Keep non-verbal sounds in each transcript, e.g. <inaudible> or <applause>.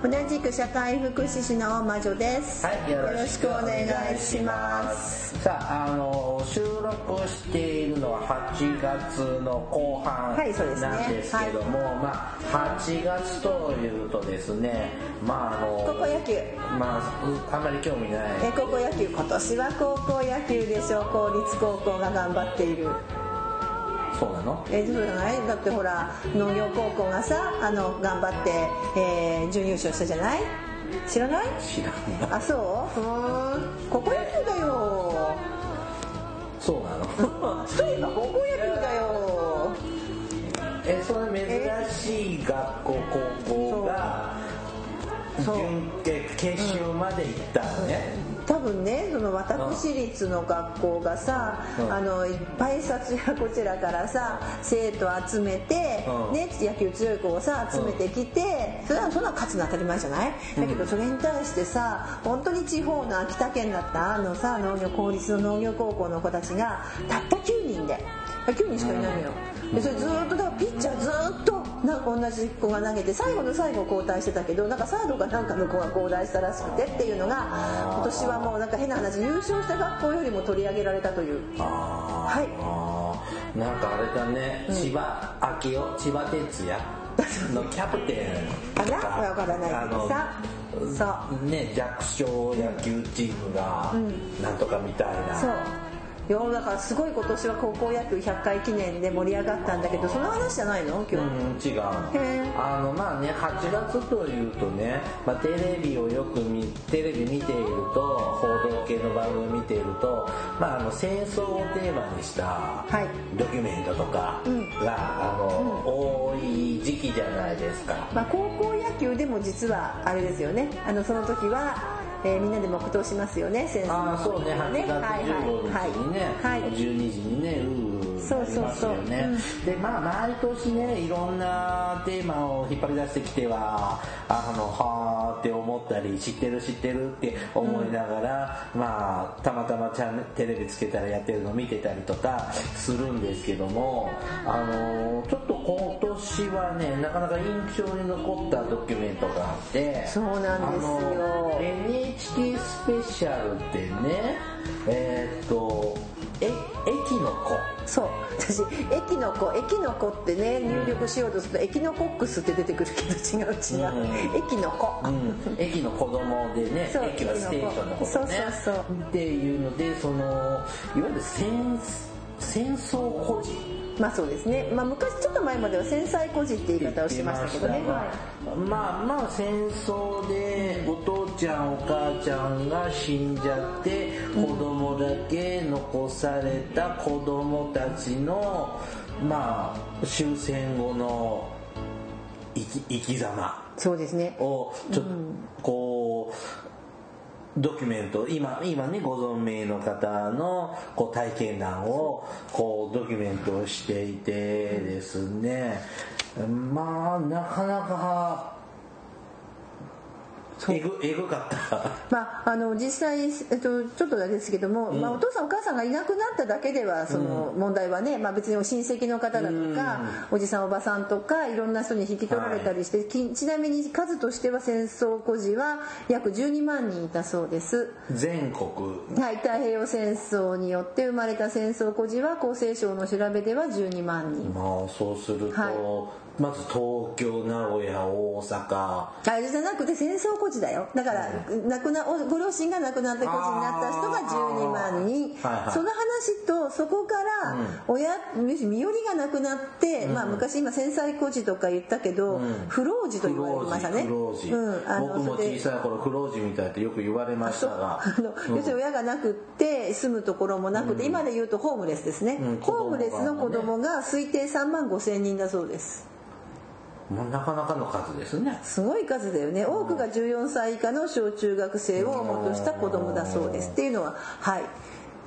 同じく社会福祉士の魔女です。はい、よろしくお願いします。さあ、あの収録しているのは8月の後半なんですけども、まあ8月というとですね、まああの高校野球。まあうあんまり興味ない。え高校野球今年は高校野球でしょ公立高校が頑張っているそうなの？えそうじゃない？だってほら農業高校がさあの頑張って、えー準優勝したじゃない？知らない？知らんな。あそう？うーん。高校野球だよ。そうなの？そういえば高校野球だよ。え、それ珍しい学校高校が準決決勝まで行ったのね。多分ねその私立の学校がさ、うん。あのいっぱいさつやこちらからさ生徒集めて、うん。ね、野球強い子をさ集めてきて、それはそんな勝つの当たり前じゃない、だけどそれに対してさ本当に地方の秋田県だったあのさ農業公立の農業高校の子たちがたった9人で9人しかいないのよ。でそれずーっとだからピッチャーずーっとなんか同じ子が投げて最後の最後交代してたけどなんかサードかなんかの子が交代したらしくてっていうのが今年はもうなんか変な話優勝した学校よりも取り上げられたという。はい。なんかあれだね、千葉明夫千葉哲也のキャプテンか。なわからない。けどさあのね弱小野球チームがなんとかみたいな、そう世の中すごい今年は高校野球100回記念で盛り上がったんだけどその話じゃないの？今日、うん、違うあのまあね8月というとね、まあ、テレビをよく見テレビ見ていると報道系の番組見ていると、まあ、あの戦争をテーマにしたはい。ドキュメントとかが、あの多い時期じゃないですか。まあ、高校野球でも実はあれですよね。あのその時は、えーみんなで黙祷しますよね先生。ああそうね8月15日にね、はい。はい。12時にねうーそうそうそう。ね、でまあ毎年ねいろんなテーマを引っ張り出してきてはあのはーって思ったり知ってる知ってるって思いながら、まあたまたまチャンテレビつけたらやってるの見てたりとかするんですけどもあのちょっと今年はねなかなか印象に残ったドキュメントがあってそうなんですよ。NHK スペシャルってねえーそう。私駅の子駅の子ってね入力しようとするとエキノコックスって出てくるけど違う違う、うん駅の子、うん、駅の子供でね駅はステーションのことね。そうそうそう。っていうのでそのいわゆる戦戦争孤児。まあそうですね、まあ、昔ちょっと前までは戦災孤児って言い方をしてましたけどね、まあまあ戦争でお父ちゃんお母ちゃんが死んじゃって子供だけ残された子供たちのまあ終戦後の生き生き様い、そうですね。をちょっとこうドキュメント今今ねご存命の方のこう体験談をこうドキュメントをしていてですね。まあなかなかえぐえぐかった。<laughs> まあ、あの実際、えっと、ちょっとあれですけども、まあ、お父さんお母さんがいなくなっただけではその問題はね、まあ、別にお親戚の方だとか、おじさんおばさんとかいろんな人に引き取られたりして、きちなみに数としては戦争孤児は約12万人いたそうです。全国。はい、太平洋戦争によって生まれた戦争孤児は厚生省の調べでは12万人。まあそうすると、はまず東京名古屋大阪。あれじゃなくて戦争孤児だよ。だから、亡くなおご両親が亡くなって孤児になった人が12万人、はいはい。その話とそこから親、要するに身寄りがなくなって、まあ、昔今戦災孤児とか言ったけど、不老児と言われてましたね。不老児、うん、あの僕も小さい頃不老児みたいってよく言われましたが。あの要するに親がなくって住むところもなくて、今で言うとホームレスですね、うん。ホームレスの子供が推定3万5千人だそうですもうなかなかの数ですね。すごい数だよね。多くが14歳以下の小中学生をもとした子供だそうです。っていうのははい。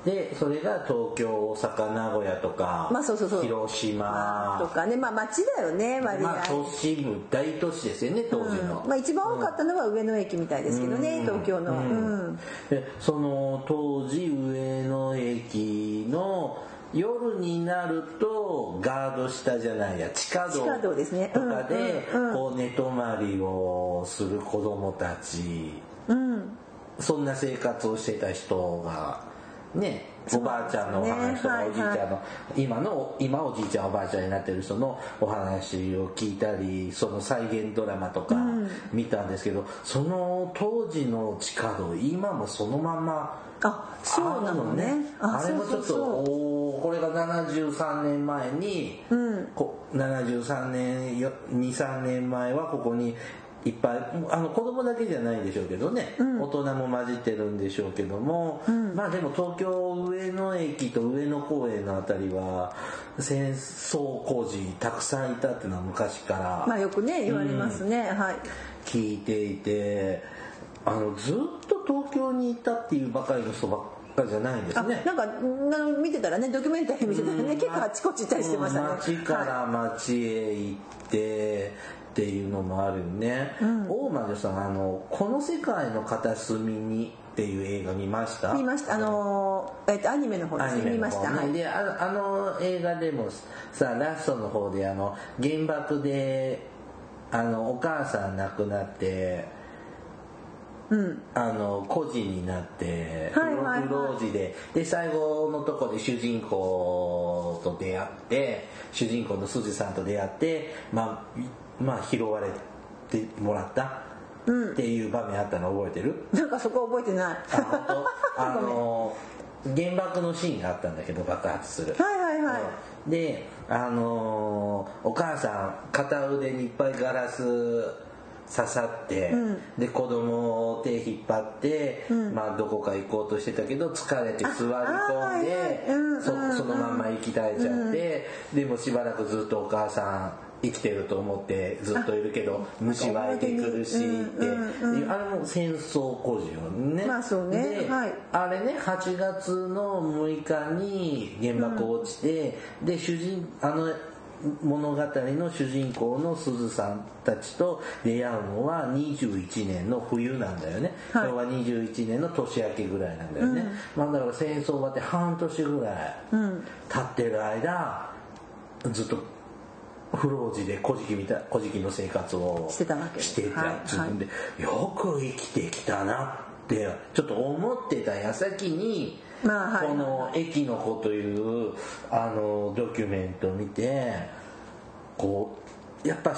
でそれが東京大阪名古屋とか、まあそうそうそう。広島。とかね。まあ町だよね割合、まあ、都市部大都市ですよね当時の、うんまあ、一番多かったのは上野駅みたいですけどね、東京の、うん。でその当時上野駅の夜になるとガード下じゃないや地下道とかでこう寝泊まりをする子供たち。うん。そんな生活をしてた人がねおばあちゃんのお話とかねおじいちゃんの、今の今おじいちゃんおばあちゃんになってる人のお話を聞いたりその再現ドラマとか見たんですけど、その当時の地下道今もそのまんまあそうなのね。あれもちょっとおーこれが73年前に、うん。こ73年よ23年前はここにいっぱい。あの子供だけじゃないでしょうけどね、大人も混じってるんでしょうけども、まあでも東京上野駅と上野公園のあたりは戦争工事たくさんいたっていうのは昔から、まあよくね言われますね、はい。聞いていてあのずっと東京にいたっていうばかりの人ばっかじゃないんですあね。なんかな見てたらねドキュメンタリー見てたらね結構あちこち行ったりしてましたね、町から町へ行ってっていうのもあるよね、大魔女さんあの「この世界の片隅に」っていう映画見ました？見ました。あのーえっとアニメの方ですね。見ました、はい。であのあの映画でもさラストの方であの原爆であのお母さん亡くなってうん。あの孤児になって不老児でで最後のとこで主人公と出会って主人公のすずさんと出会ってまあいまあ拾われてもらったっていう場面あったの。覚えてる、なんかそこ覚えてない。あ本当？<laughs> あの原爆のシーンがあったんだけど爆発する。はいはいはい。うん。であのーお母さん片腕にいっぱいガラス刺さって、で子供を手引っ張って、まあ、どこか行こうとしてたけど疲れて座り込んであはいはい。うんそのまんま生き絶えちゃって、でもしばらくずっとお母さん生きてると思ってずっといるけど虫湧いてくるしっていうあれも戦争孤児よね。まあそうねではい。あれね8月の6日に原爆落ちて、で主人あの物語の主人公のすずさんたちと出会うのは21年の冬なんだよね、はい。昭和21年の年明けぐらいなんだよね、まあだから戦争終わって半年ぐらい経ってる間ずっと不老児で古事記みたい古事記の生活をしてたわけ。してたはい自分で、よく生きてきたなってちょっと思ってた矢先に、まあはい。この「駅の子」というあのドキュメントを見てこうやっぱ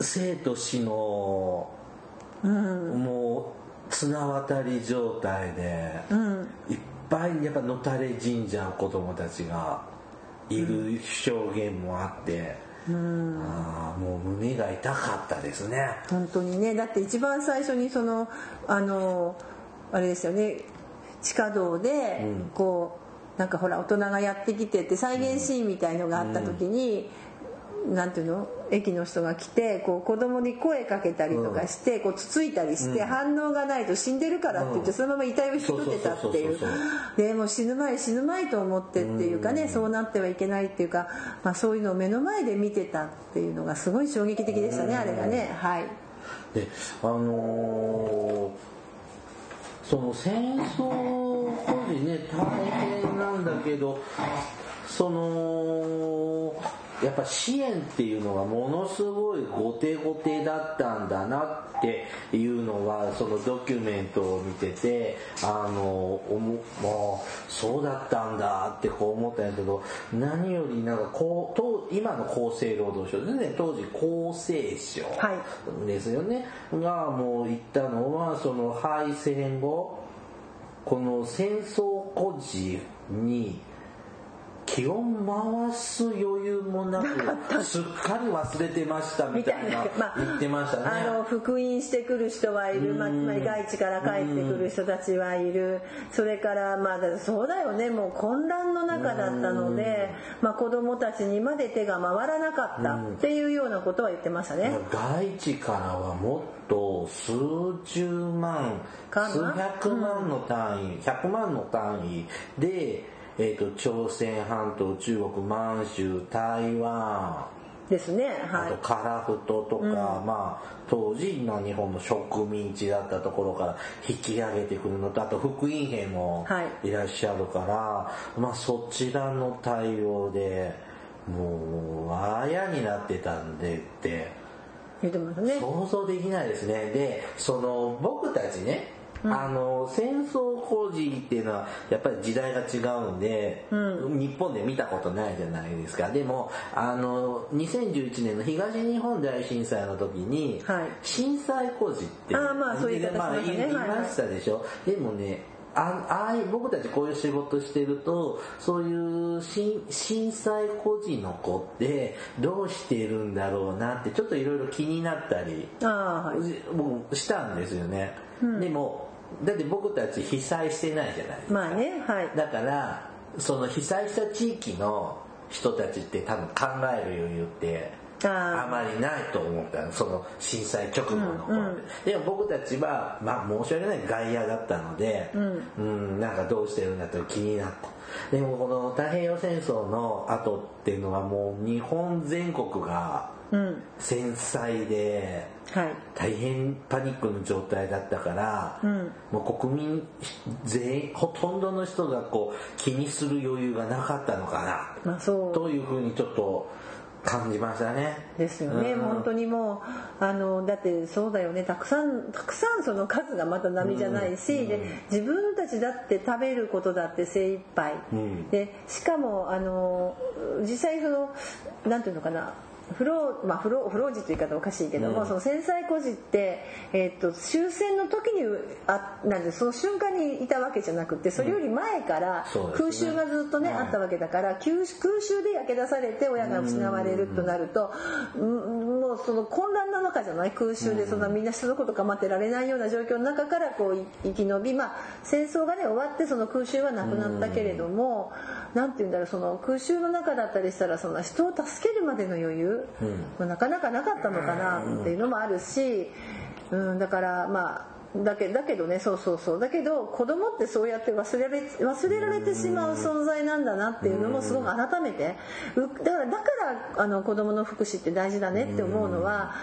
生と死の、もう綱渡り状態で、いっぱいやっぱ野垂れ神社の子供たちがいる証言もあって、ああもう胸が痛かったですね。本当にね。だって一番最初にそのあのあれですよね。地下道でこうなんかほら大人がやってきてって再現シーンみたいのがあった時に、なんていうの？駅の人が来てこう子供に声かけたりとかして、こうつついたりして、反応がないと死んでるからって言って、そのまま遺体を引き取ってたっていう。でもう死ぬ前死ぬ前と思ってっていうかね、そうなってはいけないっていうか、まあ、そういうのを目の前で見てたっていうのがすごい衝撃的でしたね、あれがね。はい。であのーその戦争孤児ね大変なんだけどそのやっぱ支援っていうのがものすごい後手後手だったんだなっていうのはそのドキュメントを見ててあのおももうそうだったんだってこう思ったんやけど何よりなんかこうと今の厚生労働省ですね当時厚生省はい。ですよね。がもう言ったのはその敗戦後この戦争孤児に気を回す余裕もなくすっかり忘れてましたみたいな言ってましたね、あの復員してくる人はいる、まあ、つまり外地から帰ってくる人たちはいる。それからまあそうだよね。もう混乱の中だったので、まあ、子供たちにまで手が回らなかったっていうようなことは言ってましたね。外地からはもっと数十万数百万の単位、100万の単位でえーと、朝鮮半島中国満州台湾。ですね、はい、あと樺太とか、うん、まあ当時の日本の植民地だったところから引き上げてくるのとあと福音兵もい。らっしゃるから、はい、まあそちらの対応でもうあやになってたんでって。言ってますね。想像できないですね。でその僕たちねあの戦争孤児っていうのはやっぱり時代が違うんで、うん、日本で見たことないじゃないですか。でもあの2011年の東日本大震災の時に、はい、震災孤児ってあまあそういうまあ、言いましたでしょ、はい、でもねあああいう僕たちこういう仕事してるとそういう震災孤児の子ってどうしてるんだろうなってちょっといろいろ気になったり僕したんですよね、うん、でもだって僕たち被災してないじゃないですか。まあね、はい。だから、その被災した地域の人たちって多分考える余裕ってあまりないと思ったその震災直後の頃で、うんうん、でも僕たちは、まあ、申し訳ない外野だったので、うん、うんなんかどうしてるんだって気になった。でもこの太平洋戦争の後っていうのはもう日本全国が繊細で、大変パニックの状態だったから、うん、もう国民全員ほとんどの人がこう気にする余裕がなかったのかな、まあ、というふうにちょっと感じましたね。ですよね、うん、本当にもうあのだってそうだよね。たくさんたくさんその数がまた波じゃないし、うん、で自分たちだって食べることだって精一杯、うん、でしかもあの実際そのなんていうのかな不老、まあ、不老不老児という言い方おかしいけども、うん、その戦災孤児って、えー、っと終戦の時にあなんでその瞬間にいたわけじゃなくてそれより前から空襲がずっとね、あったわけだから空襲で焼け出されて親が失われるとなると、うん、もうその混乱の中じゃない？空襲でそんなみんな人のこと構ってられないような状況の中からこう生き延びまあ戦争がね終わってその空襲はなくなったけれども何、て言うんだろうその空襲の中だったりしたらその人を助けるまでの余裕うん、なかなかなかったのかなっていうのもあるし、うん、だからまあだけだけどねそうそうそう。だけど子供ってそうやって忘れられ忘れられてしまう存在なんだなっていうのもすごく改めて。だからだからあの子供の福祉って大事だねって思うのは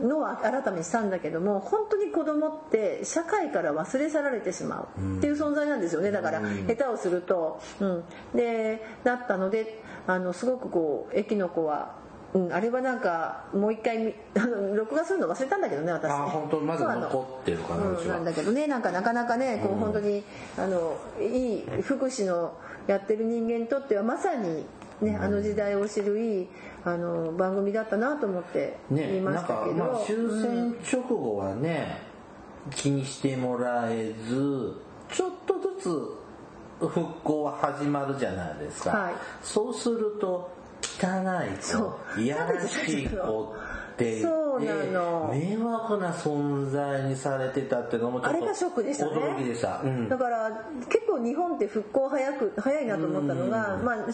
のは改めしたんだけども本当に子供って社会から忘れ去られてしまうっていう存在なんですよね。だから下手をすると、うん、でだったのであのすごくこう駅の子はうん、あれはなんかもう一回 <laughs> 録画するの忘れたんだけどね私。ねあ本当まだ残ってるかな、うん、なんだけどねなんかなかなかねこう本当にあのいい福祉のやってる人間にとってはまさにね、あの時代を知るいいあの番組だったなと思って言いましたけど、ね、まあ、終戦直後はね、うん、気にしてもらえずちょっとずつ復興は始まるじゃないですか、はい、そうすると汚いといやらしい子ってそうなの。迷惑な存在にされてたっていうのもちょっとあれがショックでしたね。驚きでした、うん、だから結構日本って復興早く早いなと思ったのが、まあ、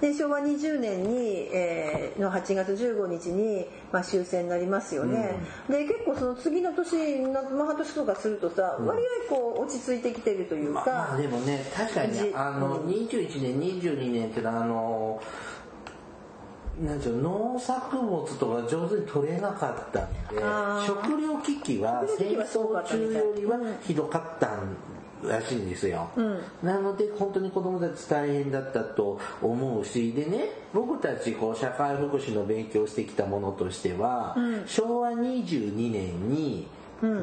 で昭和20年に、えー、の8月15日に、まあ、終戦になりますよね、うん、で結構その次の年の、まあ、半年とかするとさ、うん、割合こう落ち着いてきてるというか、まあ、でもね確かにあの、21年22年っていうのはあのなんていう農作物とか上手に取れなかったんで食料危機は戦争中よりはひどかったらしいんですよ、うん、なので本当に子供たち大変だったと思うしでね僕たちこう社会福祉の勉強してきたものとしては、うん、昭和22年に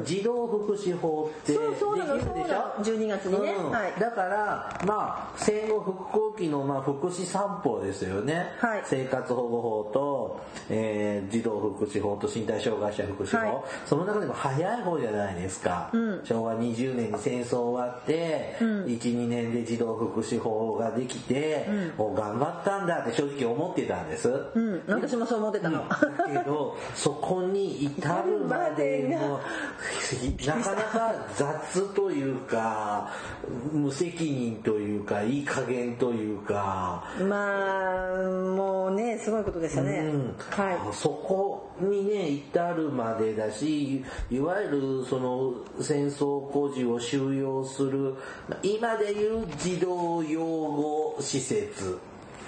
児童福祉法ってできるでしょ？そうそうなの。そうなの12月にね。うん。はい。だからまあ戦後復興期のまあ福祉三法ですよね、はい。生活保護法と、えー児童福祉法と身体障害者福祉法、はい。その中でも早い方じゃないですか、昭和20年に戦争終わって、12年で児童福祉法ができて、お頑張ったんだって正直思ってたんです、うん。私もそう思ってたの、だけどそこに至るまでの <laughs> <laughs> なかなか雑というか無責任というかいい加減というか、まあもうねすごいことでしたね、うん。はい。そこにね至るまでだしいわゆるその戦争孤児を収容する今でいう児童養護施設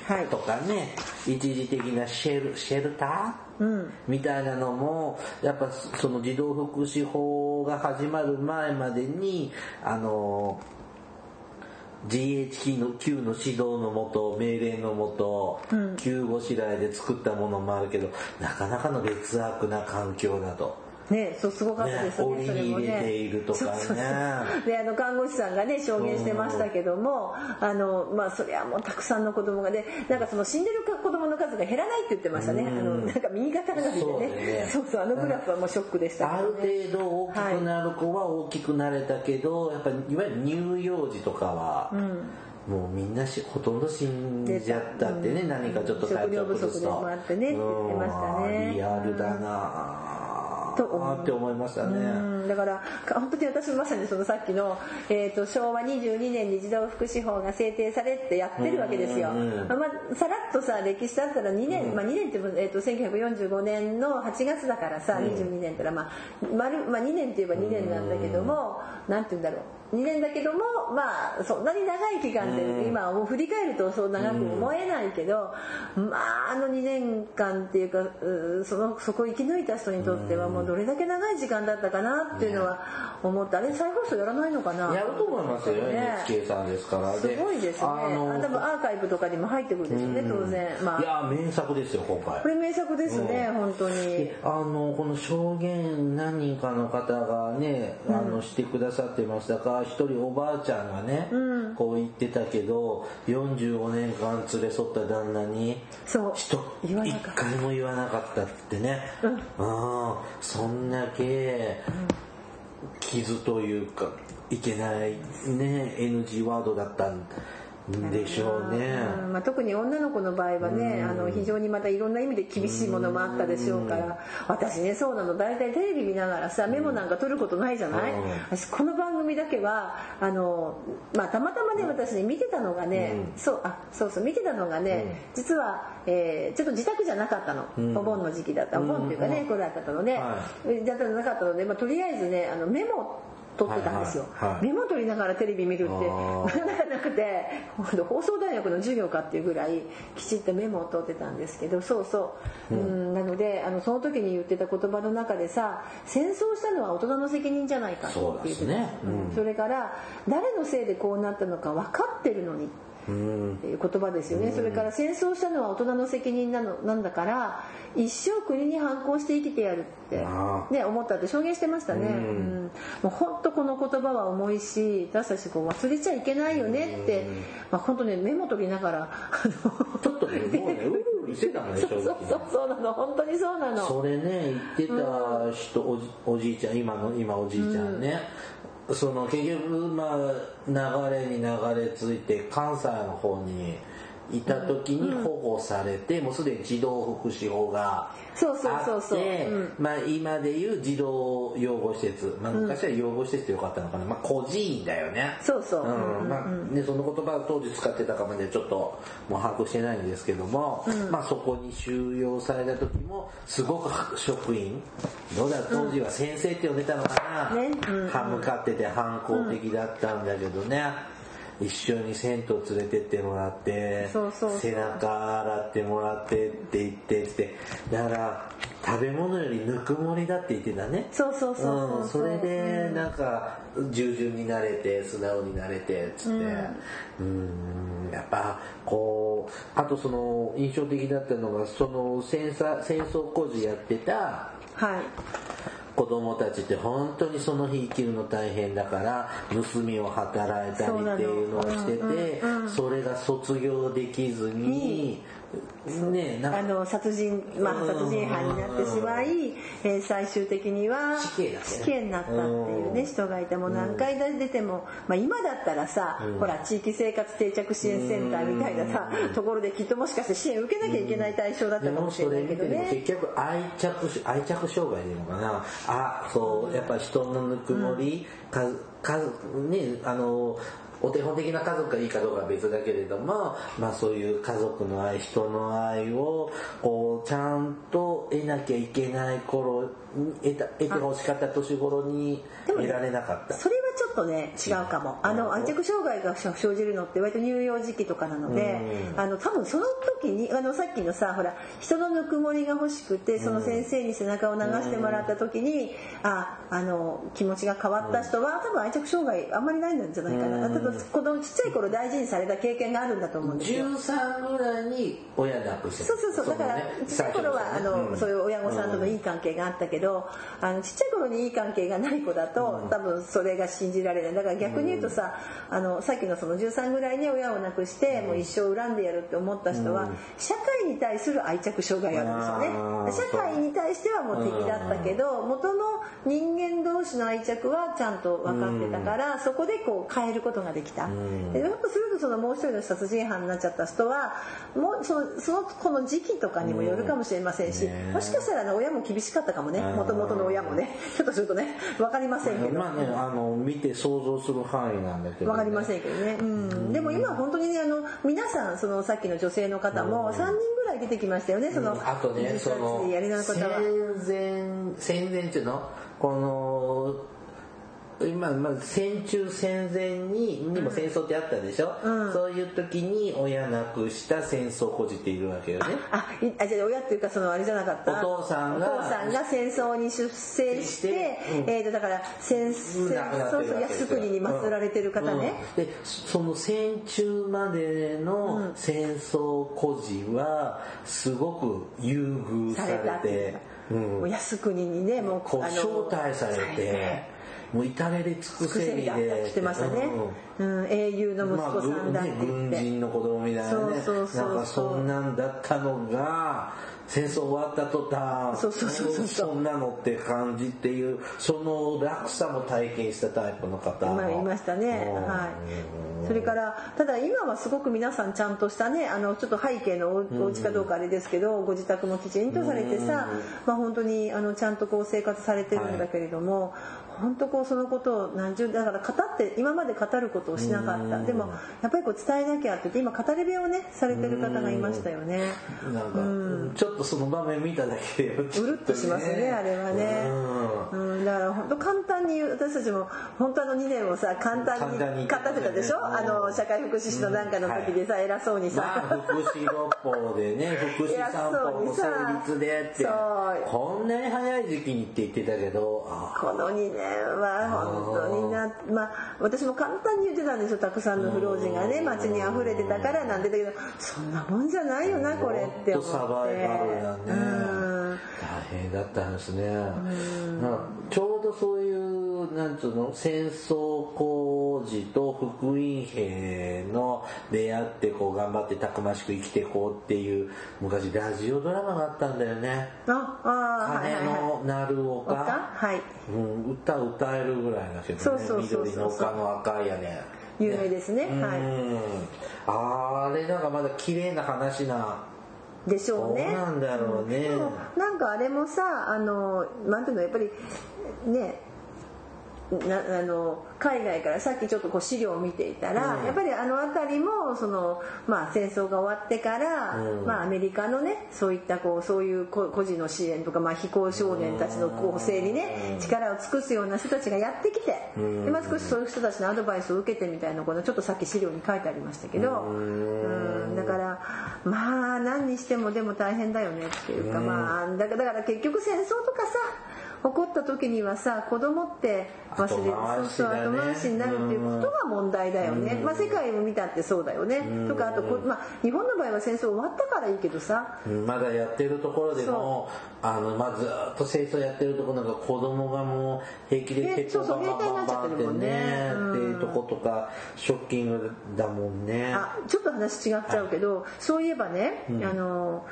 はい。とかね一時的なシェルシェルター、みたいなのもやっぱその児童福祉法が始まる前までにあの GHQ の指導のもと命令のもと、急ごしらえで作ったものもあるけどなかなかの劣悪な環境だと。ねそうすごかったですよねねそれも檻に入れているとかね。であの看護師さんがね証言してましたけども、あのまあそれはもうたくさんの子供がねなんかその死んでる子供の数が減らないって言ってましたね、あのなんか右肩上がりでね。そうそうあのグラフはもうショックでした。ある程度大きくなる子は大きくなれたけど、やっぱりいわゆる乳幼児とかは、もうみんなしほとんど死んじゃったってね、うん。何かちょっと体調崩すと。食料不足でもあってねって言ってましたね。うん。リアルだなうって思いましたね、うんだからか本当に私まさにそのさっきの、えー、と昭和22年に児童福祉法が制定されてやってるわけですよ、まあ、さらっとさ歴史だったら2年、まあ、2年って、えー、と1945年の8月だからさ、22年ってのは、まあ丸まあ、2年って言えば2年なんだけども、なんて言うんだろう2年だけどもまあそんなに長い期間って今もう振り返るとそう長く思えないけど、まああの2年間っていうかうそのそこを生き抜いた人にとってはもうどれだけ長い時間だったかなっていうのは思った。あれ再放送やらないのかな？やると思いますよ、ね NHK さんですから。すごいですね。あのあ多分アーカイブとかにも入ってくるでしょうね当然。まいあや名作ですよ今回。これ名作ですね、うん。本当に。であのこの証言何人かの方がね、あのしてくださってましたが一人おばあちゃんがね、こう言ってたけど45年間連れ添った旦那にそう。一回も言わなかったってね、うん、そんだけ傷というかいけないね NG ワードだったんでしょうね。うんまあ、特に女の子の場合はね、あの非常にまたいろんな意味で厳しいものもあったでしょうから、私ねそうなの。大体テレビ見ながらさメモなんか取ることないじゃない、うん。私この番組だけはあの、まあ、たまたまね私ね見てたのがね、そうあそうそう見てたのがね、実は、えーちょっと自宅じゃなかったの、お盆の時期だった。お盆っていうかね、これだったので、はだったらなかったので、まあ、とりあえずねあのメモ取ってたんですよ、メモ取りながらテレビ見るってなかなかなくて放送大学の授業かっていうぐらいきちっとメモを取ってたんですけどそうそう、うん、なのであのその時に言ってた言葉の中でさ戦争したのは大人の責任じゃないかって言ってたそね。うん。それから誰のせいでこうなったのか分かってるのにうんって言葉ですよね、それから戦争したのは大人の責任なのなんだから一生国に反抗して生きてやるって、あね、思ったって証言してましたね、うん。もう本当この言葉は重いし私たちこう忘れちゃいけないよねって、まあ、本当ねメモ取りながらちょっとねもうね <laughs> うるうるしてたもんね正そうそうそう直そうなの。本当にそうなの。それね言ってた人、おじおじいちゃん今の今おじいちゃんね、その結局まあ流れに流れ着いて関西の方にいた時に保護されて、もうすでに児童福祉法がそうそうそうそう。あってうん。まあ今でいう児童養護施設、まあ、昔は養護施設でよかったのかな、まあ孤児院だよね。そうそう。うん。まあね、その言葉を当時使ってたかまでちょっともう把握してないんですけども、まあそこに収容された時もすごく職員どうだ当時は先生って呼んでたのかな、ね。うん。歯向かってて反抗的だったんだけどね、一緒に銭湯連れてってもらってそうそうそう。背中洗ってもらってって言ってってだから食べ物よりぬくもりだって言ってたね。そうそうそうそうう。ん、それでなんか従順になれて素直になれてっつって。うん。やっぱこうあとその印象的だったのがその戦争戦争孤児やってたはい子供たちって本当にその日生きるの大変だから盗みを働いたりっていうのをしててそれが卒業できずに、ね、あの殺人、まあ、殺人犯になってしまい、えー、最終的には死刑になったっていうね人がいても何回出ても、まあ、今だったらさ、ほら地域生活定着支援センターみたいなさところできっともしかして支援受けなきゃいけない対象だったかもしれないけどね。結局愛着愛着障害でいいのかな。あそうやっぱ人のぬくもり、かかねあのお手本的な家族がいいかどうかは別だけれども、まあそういう家族の愛、人の愛を、こう、ちゃんと得なきゃいけない頃に、得た、得て欲しかった年頃に得られなかった。それはちょっとね、違うかも。あの、愛着障害が生じるのって割と乳幼児期とかなので、あの、多分その時に、あの、さっきのさ、ほら、人のぬくもりが欲しくて、その先生に背中を流してもらった時に、あ、あの、気持ちが変わった人は、多分愛着障害あんまりないんじゃないかな。子供ちっちゃい頃大事にされた経験があるんだと思うんですよ。13ぐらいに親亡くしてそうそうそう。だから、ちっちゃい頃はあの、うん、そういう親御さんとのいい関係があったけど、あのちっちゃい頃にいい関係がない子だと、多分それが信じられない。だから逆に言うとさ、あのさっきのその13ぐらいに親を亡くして、もう一生恨んでやるって思った人は、社会に対する愛着障害があるんですよね。社会に対してはもう敵だったけど、元の人間同士の愛着はちゃんと分かってたから、そこでこう変えることができた。でやっぱするとそのもう一人の殺人犯になっちゃった人はもうそのそのこの時期とかにもよるかもしれませんし、もしかしたら、親も厳しかったかもね。もともとの親もね。<laughs> ちょっとするとね分かりませんけど。まあねあの見て想像する範囲なんだけど、ね、分かりませんけどね、うん、でも今本当にねあの皆さんそのさっきの女性の方も3人ぐらい出てきましたよねその、あとねその戦前戦前っていうの？この今、まあ、戦中戦前ににも戦争ってあったでしょ、うん、そういう時に親亡くした戦争をこじているわけよね。ああじゃあ親っていうかそのあれじゃなかった？お父さんがお父さんが戦争に出征して、うん、えー、とだから戦争そうそう靖国に祀られてる方ね、うん、でその戦中までの戦争孤児はすごく優遇されて、うん、靖国にねもうこう招待されてもう至れり尽くせりで。してましたね、うん、英雄の息子さんだってまあ、軍人の子供みたいなねなんかそんなんだったのが戦争終わった途端そうそうそうそんなのって感じっていうその落差も体験したタイプの方。まあいましたね。はい。それからただ今はすごく皆さんちゃんとしたねあのちょっと背景のお家かどうかあれですけどご自宅もきちんとされてさまあ本当にあのちゃんとこう生活されてるんだけれども、本当こうそのことを何十だから語って今まで語ることをしなかった。でもやっぱりこう伝えなきゃって言って今語り部をねされてる方がいましたよね。なんか、うん、ちょっとその場面見ただけでうるっとしますねあれはね。うんだから本当簡単に私たちも本当あの2年をさ簡単に語ってたでしょ？あの社会福祉士のなんかの時でさ、はい、偉そうにさ、まあ、福祉六法でね <laughs> 福祉散歩の成立でって。こんなに早い時期にって言ってたけどこの2年は本当になまあ私も簡単に言ってたんですよたくさんの不老人がね街に溢れてたからなんて。だけどそんなもんじゃないよなこれって思って。サバイバルやね、大変だったんですね、ちょうどそういうなんつうの戦争工事と福音兵の出会ってこう頑張ってたくましく生きていこうっていう昔ラジオドラマがあったんだよね。ああ鐘の鳴る丘、はい、うん、歌歌えるぐらいだけどね。緑の丘の赤い屋根有名ですね、ね、はい。あれなんかまだ綺麗な話なでしょうね。そうなんだろうね。なんかあれもさあのなんていうのやっぱりねなあの海外からさっきちょっとこう資料を見ていたら、うん、やっぱりあの辺りもその、まあ、戦争が終わってから、うん、まあ、アメリカのねそういったこうそういう孤児の支援とか、まあ、非行少年たちの構成にね、力を尽くすような人たちがやってきて、でまあ、少しそういう人たちのアドバイスを受けてみたいなことちょっとさっき資料に書いてありましたけど、うん。だからまあ何にしてもでも大変だよねっていうか、まあだから結局戦争とかさ起こった時にはさ子供って忘れる、後回しだね。そうそう後回しになるっていうことが問題だよね、まあ、世界を見たってそうだよね、とかあとこ、まあ、日本の場合は戦争終わったからいいけどさ。うん。まだやってるところでもあの、まあ、ずっと戦争やってるところなんか子供がもう平気でえ鉄砲そうそうバンバンバンバンって兵隊になっちゃってるもんね。っていうとことかショッキングだもんね。あちょっと話違っちゃうけど、そういえばね、あの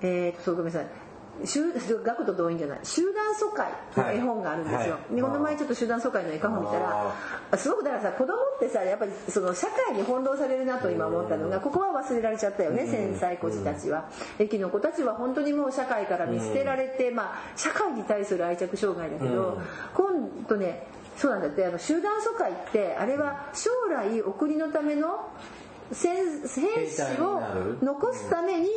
えー、とそうごめんなさい集学と同意じゃない。集団疎開の絵本があるんですよ、はい。はい。でこの前ちょっと集団疎開の絵本見たらあすごくだからさ子供ってさやっぱりその社会に翻弄されるなと今思ったのがここは忘れられちゃったよね繊細孤児たちは。駅の子たちは本当にもう社会から見捨てられて、まあ社会に対する愛着障害だけど、今度ねそうなんだってあの集団疎開ってあれは将来お国のための戦兵士を残すために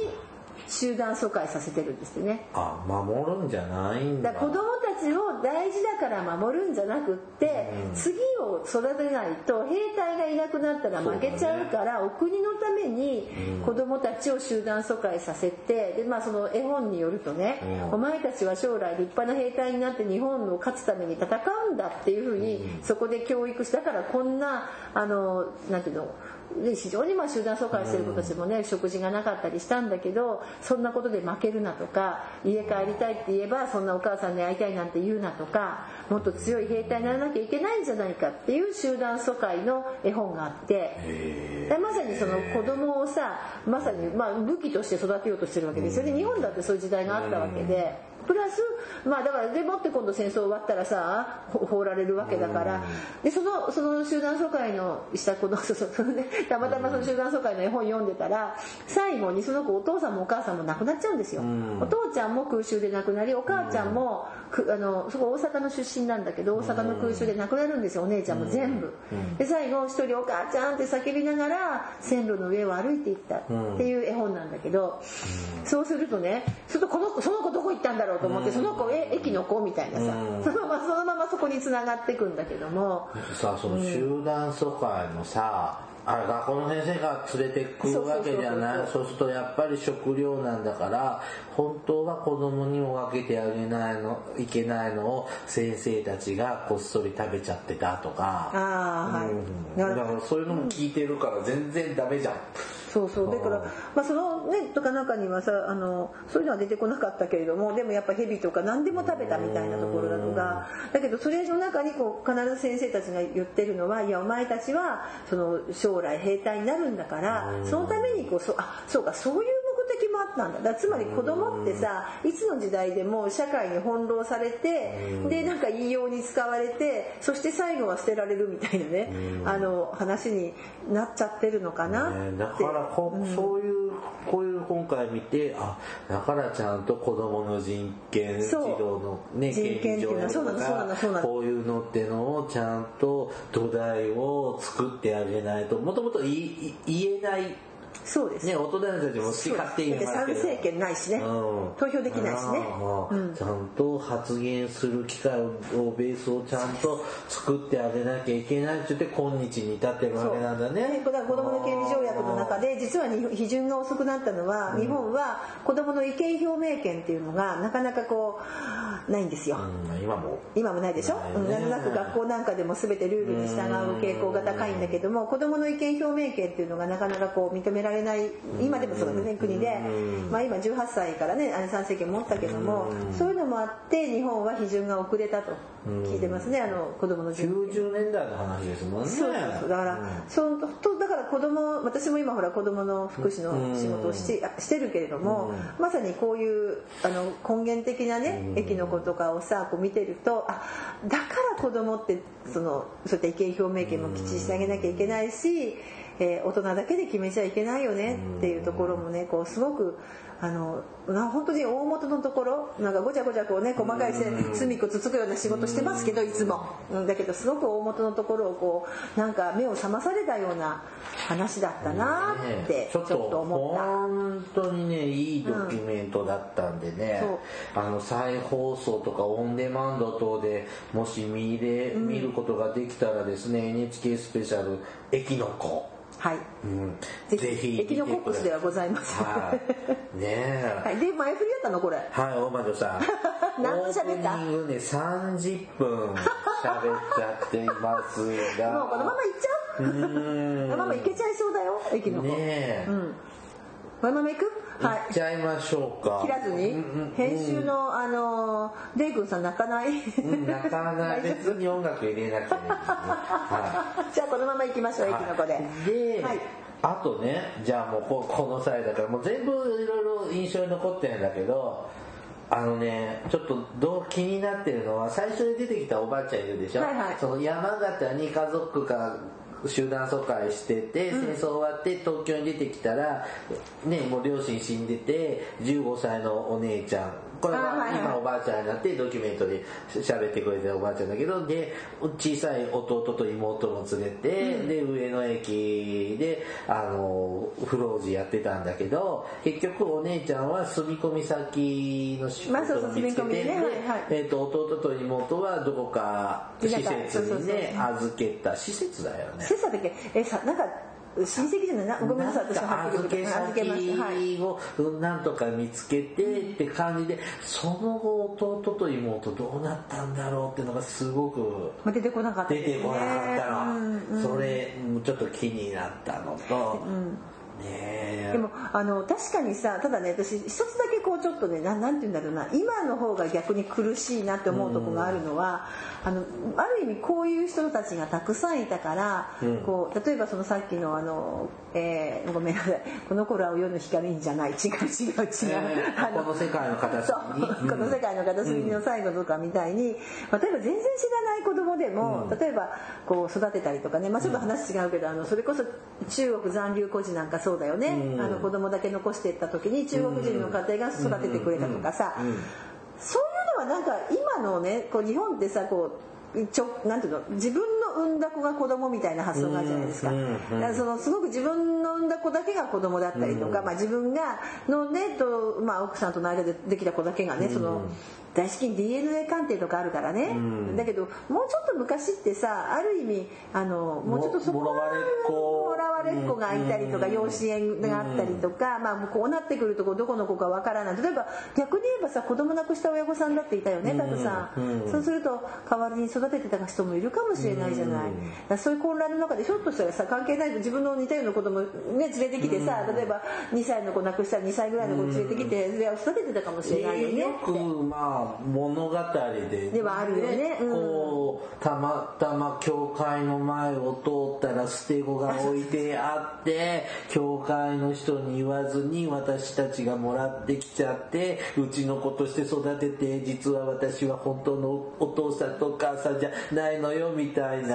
集団疎開させてるんですね。あ守るんじゃないんだ。だ子供たちを大事だから守るんじゃなくって、次を育てないと兵隊がいなくなったら負けちゃうからお国のために子供たちを集団疎開させてで、まあ、その絵本によるとね、お前たちは将来立派な兵隊になって日本を勝つために戦うんだっていうふうにそこで教育しだからこんなあのなんていうので非常にまあ集団疎開してる子たちもね、食事がなかったりしたんだけどそんなことで負けるなとか家帰りたいって言えばそんなお母さんに会いたいなんて言うなとかもっと強い兵隊にならなきゃいけないんじゃないかっていう集団疎開の絵本があってでまさにその子供をさまさにまあ武器として育てようとしてるわけですよね。日本だってそういう時代があったわけで。プラスまあだからでもって今度戦争終わったらさほ放られるわけだから。でそのその集団疎開のした子のそうそうねたまたまその集団疎開の絵本読んでたら最後にその子お父さんもお母さんも亡くなっちゃうんですよ。お父ちゃんも空襲で亡くなりお母ちゃんもくあのそこ大阪の出身なんだけど大阪の空襲で亡くなるんですよお姉ちゃんも全部。で最後一人お母ちゃんって叫びながら線路の上を歩いていったっていう絵本なんだけどそうするとねするとこの子その子どこ行ったんだろうと思ってその子え駅の子みたいなさそのままそのままそこに繋がっていくんだけども。さその集団疎開のさ、あれ学校の先生が連れてくるわけじゃない。そうするとやっぱり食料なんだから本当は子供にも分けてあげないのいけないのを先生たちがこっそり食べちゃってたとか。ああはい。うん。だからそういうのも聞いてるから全然ダメじゃん。そうそう。だから、まあ、そのねとか中にはさあのそういうのは出てこなかったけれどもでもやっぱ蛇とか何でも食べたみたいなところだとかだけどそれの中にこう必ず先生たちが言ってるのはいやお前たちはその将来兵隊になるんだからそのためにこうそあそうかそういう目的もあったんだ。だつまり子供ってさいつの時代でも社会に翻弄されてでなんか言いように使われてそして最後は捨てられるみたいなねあの話になっちゃってるのかなね、だからこ、そういうこういう今回見てあだからちゃんと子供の人権児童のね人権っていうのはそうなのそうなのそうなの。こういうのってのをちゃんと土台を作ってあげないともともと言えないそうです。ね大人たちも好き勝手言います。けど政権ないしね、うん。投票できないしね。ああちゃんと発言する機会をベースをちゃんと作ってあげなきゃいけないって言って今日に至ってるわけなんだね。だから子どもの権利条約の中で実はに批准が遅くなったのは、日本は子どもの意見表明権っていうのがなかなかこうないんですよ、うん、今も。今もないでしょ、なん。となく学校なんかでも全てルールに従う傾向が高いんだけども子どもの意見表明権っていうのがなかなかこう認められない今でもそうだね国で、まあ、今18歳からね参政権持ったけどもそういうのもあって日本は批准が遅れたと聞いてますねあの子どもの人権90年代の話ですもんね。そうそうそうだから、そのとだから子供私も今ほら子供の福祉の仕事をし,、してるけれども、まさにこういうあの根源的なね、駅の子とかをさこう見てるとあだから子供ってそのそういった意見表明権もきっちりしてあげなきゃいけないし、えー大人だけで決めちゃいけないよねっていうところもねこうすごくあのな本当に大元のところなんかごちゃごちゃこうね細かい線隅っこつつくような仕事してますけどいつも、うんだけどすごく大元のところをこうなんか目を覚まされたような話だったなってねちょっと思った。本当にねいいドキュメントだったんでね、あの再放送とかオンデマンド等でもし見れ、見ることができたらですね NHK スペシャル「駅の子」はい、うん、ぜひエキノコックスではございますはい。ねえ。はい、で前振りやったの？これはい、大魔女さん。<laughs> 何分喋った？オープニングね、30分喋っちゃっていますが。<laughs> もうこのまま行っちゃう？うーん。<laughs> このまま行けちゃいそうだよ駅の子、ねえ。うんこのまま行く？はい。行っちゃいましょうか。切らずに、うんうん編集のあのデイ君さん泣かない？うん泣かない。別に音楽入れなくてね。は <laughs> じゃあこのまま行きましょう、い。駅の子で、で、はい。あとね、じゃあもうここの際だから、もう全部いろいろ印象に残ってるんだけど、あのね、ちょっとどう気になってるのは、最初に出てきたおばあちゃんいるでしょ、はいはい。その山形に家族が集団疎開してて、戦争終わって東京に出てきたら、ね、もう両親死んでて、15歳のお姉ちゃん、これは今おばあちゃんになってドキュメントで喋ってくれてるおばあちゃんだけど、で、小さい弟と妹も連れて、で、上野駅で、あの、不老寺やってたんだけど、結局お姉ちゃんは住み込み先の仕事を見つけて、ねはいはい。でえっと弟と妹はどこか施設にね預けた。施設だよね。切磋だっけ？えさなんか親戚じゃないな。ごめんなさい。私は預け先をなんとか見つけてって感じでその後弟と妹どうなったんだろうっていうのがすごくまあ出てこなかった出てこなかったの、うんうん。それちょっと気になったのと、ねえ。でもあの確かにさただね私一つだけこうちょっとねななんて言うんだろうな今の方が逆に苦しいなって思うとこがあるのは、あのある意味こういう人たちがたくさんいたから、うん。こう例えばそのさっきのあの、えーごめんなさいこの頃は世の光にじゃない違う違う違う、えーあこの世界の片隅にうん。この世界の片隅の最後とかみたいに、例えば全然知らない子供でも、うん。例えばこう育てたりとかね、まあ、ちょっと話違うけど、あのそれこそ中国残留孤児なんかそうだよね、うん。あの子供だけ残していった時に中国人の家庭が育ててくれたとかさ、うん。うん。そういうのはなんか今のねこう日本ってさこうちょなんていうの？自分の産んだ子が子供みたいな発想があるじゃないですか,、だからそのすごく自分の産んだ子だけが子供だったりとか、まあ、自分がのねと、まあ、奥さんとの間でできた子だけがね、その大至近 DNA 鑑定とかあるからね、んだけどもうちょっと昔ってさある意味あのもうちょっとそこももらわれっ子もらわれっ子がいたりとか、うん養子縁があったりとか、まあ、もうこうなってくるとこどこの子かわからない例えば逆に言えばさ子供亡くした親御さんだっていたよねたくさん、うんそうすると代わりに育ててた人もいるかもしれないじゃない、うん。そういう混乱の中でひょっとしたらさ関係ない自分の似たような子供ね連れてきてさ、例えば2歳の子亡くしたら2歳ぐらいの子連れてきて、それを育ててたかもしれないよね。よくって。まあ物語でではあるよね。うん。こうたまたま教会の前を通ったら捨て子が置いてあって教会の人に言わずに私たちがもらってきちゃってうちの子として育てて実は私は本当のお父さんとお母さんじゃないのよみたいな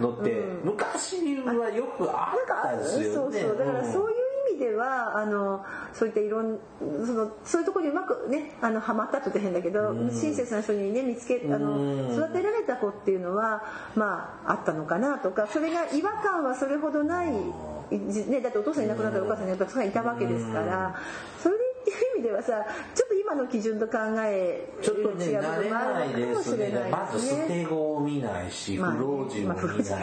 のって、昔はよくあったんですよね。そうそうだからんそういう意味ではあのそういったいろんそのそういうところにうまくねあのハマったとて変だけど、親切な人にね見つけあのうん育てられた子っていうのはまああったのかなとかそれが違和感はそれほどない、ね、だってお父さんいなくなったらお母さんにやっぱりいたわけですからそれっていう意味ではさちょっと今の基準と考えちょっとね、違う慣れないですね。しれないまず捨て子を見ないし、不老人も見ない。す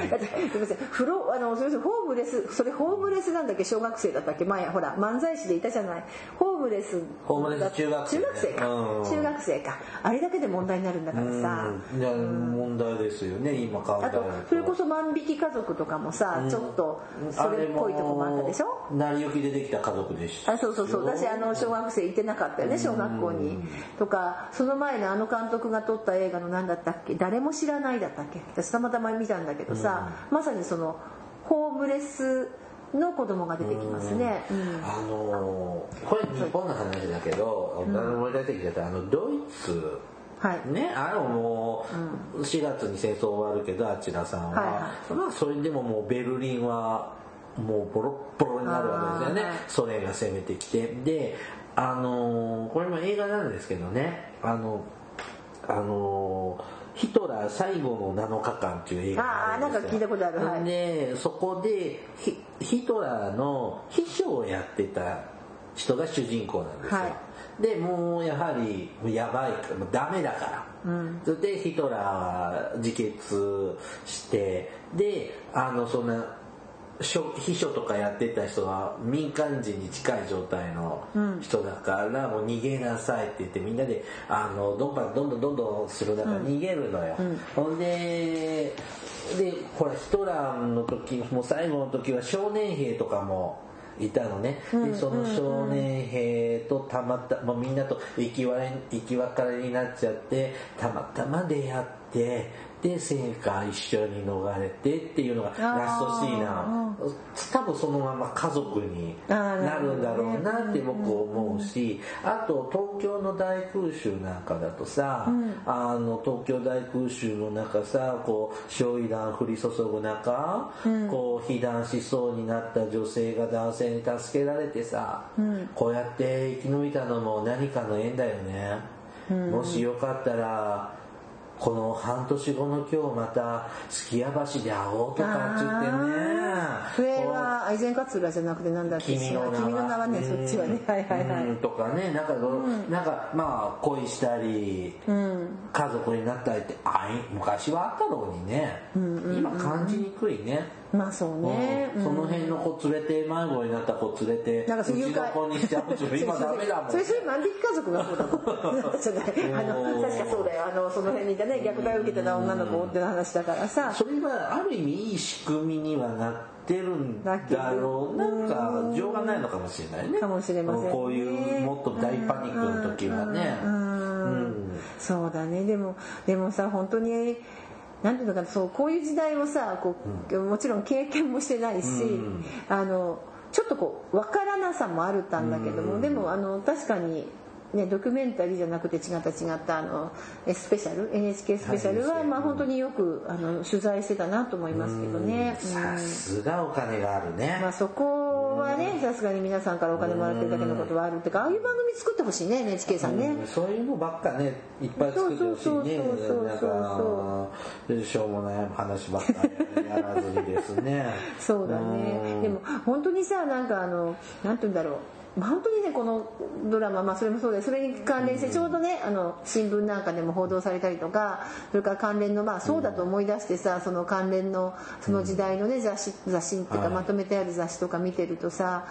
みませんフロあのすみません。ホームレスそれホームレスなんだっけ？小学生だったっけ？前ほら漫才師でいたじゃない。ホームレスホームレス中学生。中学生か、うん。中学生か。あれだけで問題になるんだからさ、うん。いや問題ですよね、今考えるあとそれこそ万引き家族とかもさ、ちょっとそれっぽいとこもあったでしょ？成り行きでできた家族でしたあそうそうそう。私あの小学生行ってなかったよね小学校に。とかその前のあの監督が撮った映画の何だったっけ？誰も知らないだったっけ？私たまたま見たんだけどさ、まさにそのホームレスの子供が出てきますね、うん。あのーこれ日本の話だけど、思い出してきちゃったあのドイツはい。ね、あのもう4月に戦争終わるけどあちらさんは、はいはまあそれでももうベルリンはもうボロッボロになるわけですよね、ソ連が攻めてきて。であのーこれも映画なんですけどね。あのあのーヒトラー最後の7日間っていう映画があなんか聞いたことある。はい。でそこでヒヒトラーの秘書をやってた人が主人公なんですよ、はい。でもうやはりやばい。もうダメだから、それでヒトラーは自決してであのそんな秘書とかやってた人は民間人に近い状態の人だから、もう逃げなさいって言ってみんなであのどんどんどんどんどんどんする中逃げるのよ、ほんででほらヒトラーの時もう最後の時は少年兵とかもいたのね、でその少年兵とたまたまみんなと生き別れになっちゃってたまたま出会ってで戦火一緒に逃れてっていうのがラストシーンな多分そのまま家族になるんだろうなって僕思うしあと東京の大空襲なんかだとさ、あの東京大空襲の中さこう焼夷弾降り注ぐ中、こう被弾しそうになった女性が男性に助けられてさ、こうやって生き延びたのも何かの縁だよね。もしよかったらこの半年後の今日またすき家橋で会おうとかって言ってね。笛は愛禅勝浦じゃなくてなんだっけ？君の名は。君の名はねそっちはね。はいはいはい。とかね。なんか、うん、なんかまあ恋したり、うん、家族になったりってあい昔はあったろうにね、うんうん、今感じにくいね、まあそうね、うん、その辺の子連れて迷子になった子連れてなんかうちの子にしちゃう今ダメだもん。<laughs> それそれ万引き家族がそうだもん。<laughs> あの確かそうだよ。あのその辺にいたね虐待を受けてた女の子って話だからさ。それはある意味いい仕組みにはなってるんだろうな。んか情がないのかもしれないね。かもしれません、ね、こういうもっと大パニックの時はね。そうだね。でもでもさ本当になんていうのかなそうこういう時代をさこう、もちろん経験もしてないし、あのちょっとこう分からなさもあるたんだけども、でもあの確かにね、ドキュメンタリーじゃなくて違った違ったあのスペシャル NHK スペシャルは、まあ、本当によくあの取材してたなと思いますけどね。さすがお金があるね、まあ、そこはねさすがに皆さんからお金もらってるだけのことはあるってかああいう番組作ってほしいね NHK さんね。そういうのばっかねいっぱい作ってほしいね。なんかしょうもない話ばっかりやらずにですね。<laughs> そうだね。でも本当にさなんかあのなんて言うんだろう本当にねこのドラマ、まあ、それもそうでそれに関連してちょうどねあの新聞なんかでも報道されたりとかそれから関連のまあそうだと思い出してさその関連のその時代のね雑誌雑誌っていうかまとめてある雑誌とか見てるとさ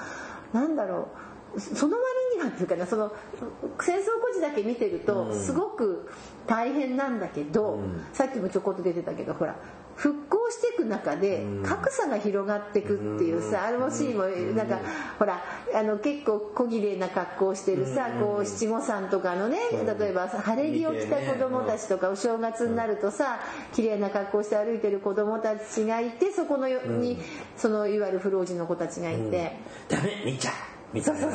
なんだろうその割になんていうかなその戦争孤児だけ見てるとすごく大変なんだけど、さっきもちょこっと出てたけどほら復興していく中で格差が広がっていくっていうさあれもシーンもなんかほらあの結構小綺麗な格好をしてるさこう七五三とかのね例えば晴れ着を着た子供たちとかお正月になるとさ綺麗な格好して歩いてる子供たちがいてそこのにそのいわゆる不老人の子たちがいて「ダメみちゃんみたいなそう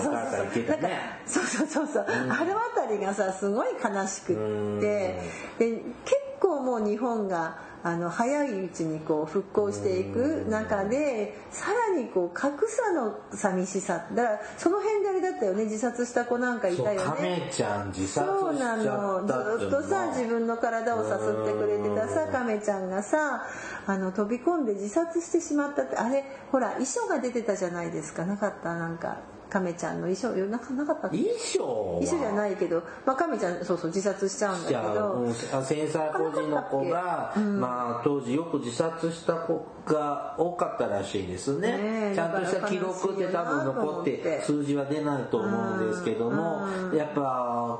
そうそうそうそう、あの辺りがさすごい悲しくって。で結構もう日本があの早いうちにこう復興していく中でさらにこう格差の寂しさだからその辺であれだったよね自殺した子なんかいたよね。ちゃん自殺そうなの。ずっとさ自分の体をさすってくれてたさ亀ちゃんがさあの飛び込んで自殺してしまったってあれほら遺書が出てたじゃないですか。なかった？なんか亀ちゃんの衣装なかなかった衣装衣装じゃないけど、まあ、亀ちゃんそうそう自殺しちゃうんだけど、うん、繊細孤児の子が、うん、まあ、当時よく自殺した子が多かったらしいですね、ね、ちゃんとした記録って多分残って。数字は出ないと思うんですけども、うん、やっぱ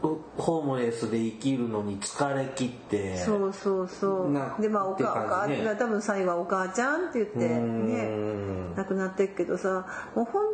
ホームレスで生きるのに疲れ切ってそうそうそう。でまあお母、ね、多分最後はお母ちゃんって言ってね亡くなってるけどさもう本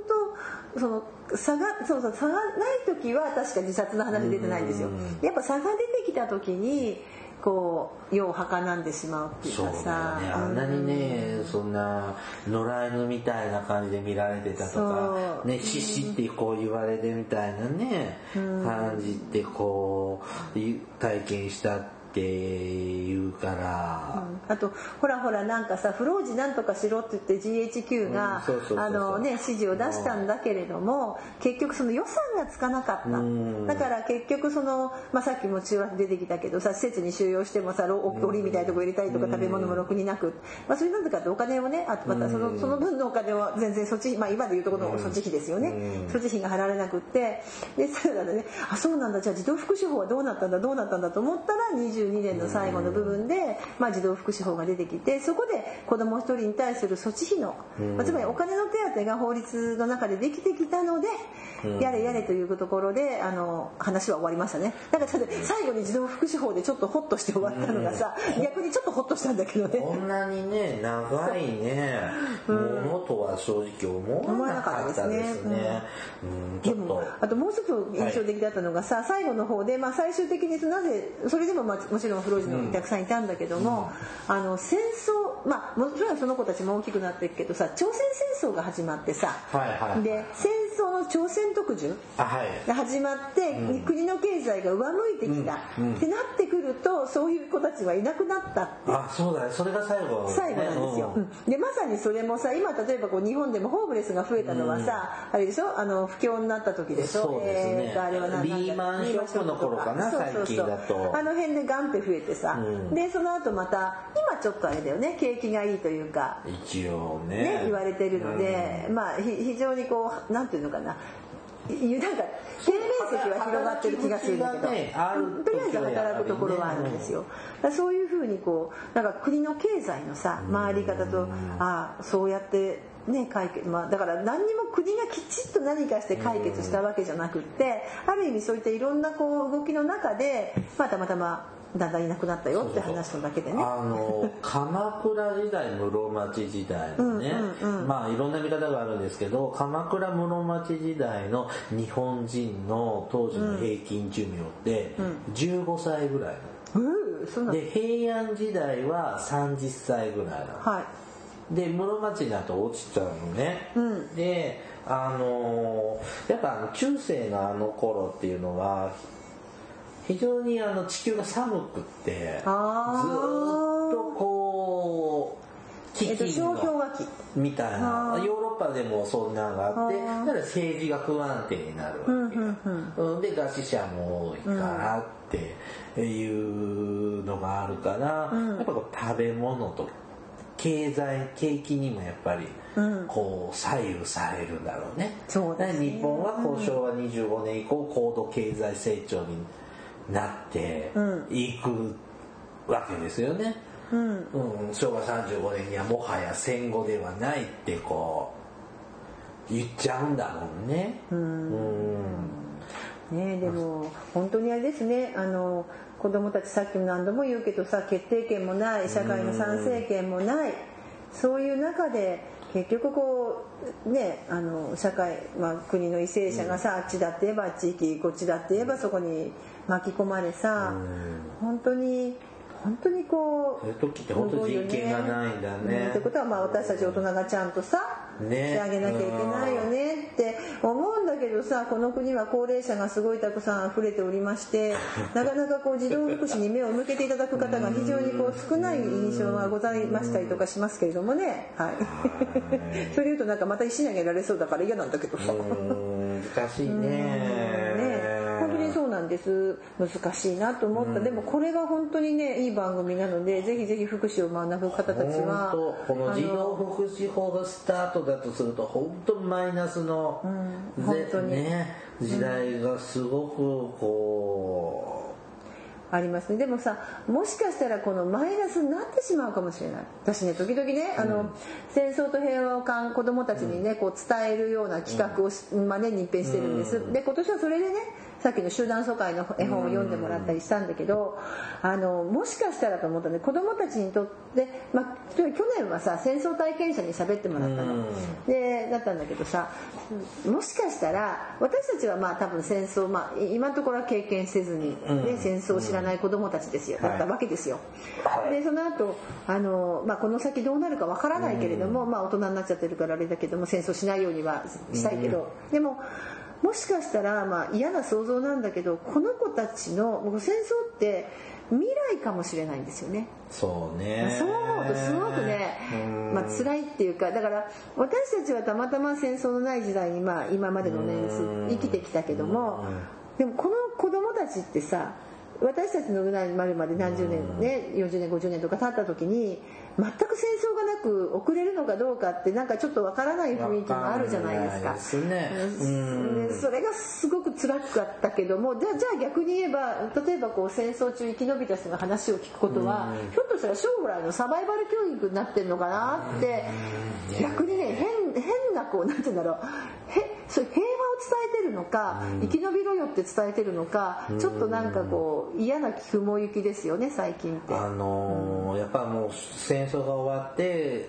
当その差がそうそう差がない時は確か自殺の話出てないんですよ。やっぱ差が出てきた時にこう世をはかなんでしまうっていうかさ。ね、あんなにね、そんな野良犬みたいな感じで見られてたとかね獅子ってこう。言われてみたいなね、感じってこう体験したってっていうから、うん、あとほらほらなんかさ不老児なんとかしろって言って GHQ が指示を出したんだけれども結局その予算がつかなかった、うん、だから結局その、まあ、さっきも中和出てきたけどさ施設に収容してもさ檻みたいなとこ入れたりとか食べ物もろくになく、まあ、それなんでかってお金をねあとまたそのその分のお金は全然そっち、まあ、今でいうところの措置費ですよね。措置費が払われなくって。でそうだねあそうなんだ。じゃあ児童福祉法はどうなったんだどうなったんだと思ったら20 92年の最後の部分で、まあ、児童福祉法が出てきてそこで子ども1人に対する措置費の、まあ、つまりお金の手当が法律の中でできてきたので、やれやれというところであの話は終わりましたね。だから最後に児童福祉法でちょっとホッとして終わったのがさ、逆にちょっとホッとしたんだけどね。こんなにね長いね、ものとは正直思わなかったですね。でもあともう一つ印象的だったのがさ、はい、最後の方で、まあ、最終的になぜそれでも、まあ、もちろんフロージのたくさんいたんだけども、うん、あの戦争まあもちろんその子たちも大きくなっていくけどさ朝鮮戦争が始まってさ、はいはい、で戦争の朝鮮特需が始まって、うん、国の経済が上向いてきた、うん、ってなってくるとそういう子たちはいなくなったって。あそうだね。それが最後、ね、最後なんですよ、でまさにそれもさ今例えばこう日本でもホームレスが増えたのはさ、あれでしょ？あの不況になった時でしょ？そうですね、えー、あれは何リーマンショックの頃かな最近だと。あの辺でガンって増えてさ、でその後また今ちょっとあれだよね景気がいいというか一応ね。ね言われてるので、まあ非常にこうなんていうのかななんか積は広がってる気がするんだけど、ね、とりあえず働くところはあるんですよ。そういうふうにこうなんか国の経済のさ回り方とああそうやってね解決まあだから何にも国がきちっと何かして解決したわけじゃなくってある意味そういったいろんなこう動きの中でまあたまたまだんだんいなくなったよって話のだけでね。あの <laughs> 鎌倉時代室町時代のねまあいろんな見方があるんですけど鎌倉室町時代の日本人の当時の平均寿命って15歳ぐらい、うん、で平安時代は30歳ぐらいなの、はい、で室町だと落ちちゃうのね、うん、であのやっぱ中世のあの頃っていうのは非常にあの地球が寒くってずっとこう危機のみたいなヨーロッパでもそんなのがあってだから政治が不安定になるわけ、うんで餓死者も多いからっていうのがあるから、うん、やっぱこう食べ物と経済景気にもやっぱりこう左右されるんだろうね。そうね。日本は交渉は25年以降高度経済成長になっていくわけですよね。うん、うん、昭和35年にはもはや戦後ではないってこう言っちゃうんだもんね。うん、うん。ねでも本当にあれですね。あの子供たちさっきも何度も言うけどさ決定権もない社会の賛成権もない、そういう中で結局こうねあの社会、まあ、国の為政者がさ、あっちだって言えば地域こっちだって言えばそこに巻き込まれさ、本当に本当にこうそういう時って本当人権がないんだね。ってことはまあ私たち大人がちゃんとさ、ね、してあげなきゃいけないよねって思うんだけどさこの国は高齢者がすごいたくさん溢れておりまして <laughs> なかなかこう児童福祉に目を向けていただく方が非常にこう少ない印象がございましたりとかしますけれどもね、はい、<laughs> それ言うとなんかまた石投げられそうだから嫌なんだけどさ。難しいねなんです。難しいなと思った、うん、でもこれが本当にねいい番組なのでぜひぜひ福祉を学ぶ方たちはこの児童福祉法がスタートだとすると本当マイナスの、うん、本当に。ね時代がすごくこう、ありますね。でもさもしかしたらこのマイナスになってしまうかもしれない。私ね時々ね、あの戦争と平和をかん子どもたちにねこう伝えるような企画を、まあ、年に一遍してるんです、で今年はそれでねさっきの集団疎開の絵本を読んでもらったりしたんだけどあのもしかしたらと思ったね子どもたちにとって、まあ、去年はさ戦争体験者に喋ってもらったの。でだったんだけどさもしかしたら私たちはまあ多分戦争、まあ、今のところは経験せずに、ね、戦争を知らない子どもたちですよ。だったわけですよ。でその後あの、まあこの先どうなるかわからないけれども、まあ、大人になっちゃってるからあれだけども戦争しないようにはしたいけど。でももしかしたら、まあ、嫌な想像なんだけどこの子たちの戦争って未来かもしれないんですよね。そうね。そう思うとすごくね、まあ辛いっていうか、だから私たちはたまたま戦争のない時代にまあ今までの年数生きてきたけども、でもこの子供たちってさ、私たちのぐらいになるまで何十年ね、40年50年とか経った時に全く戦争がなく遅れるのかどうかってなんかちょっとわからない雰囲気もあるじゃないですか。すね、うん、それがすごく辛辛かったけどもじゃあじゃあ逆に言えば例えばこう戦争中生き延びた人の話を聞くことは、ひょっとしたら将来のサバイバル教育になってるのかなって、逆にね変変なこうなんて言うんだろう。へそれ平和を伝えてるのか、生き延びろよって伝えてるのか、ちょっとなんかこう嫌な雲行きですよね最近って。あのーやっぱもう戦争が終わって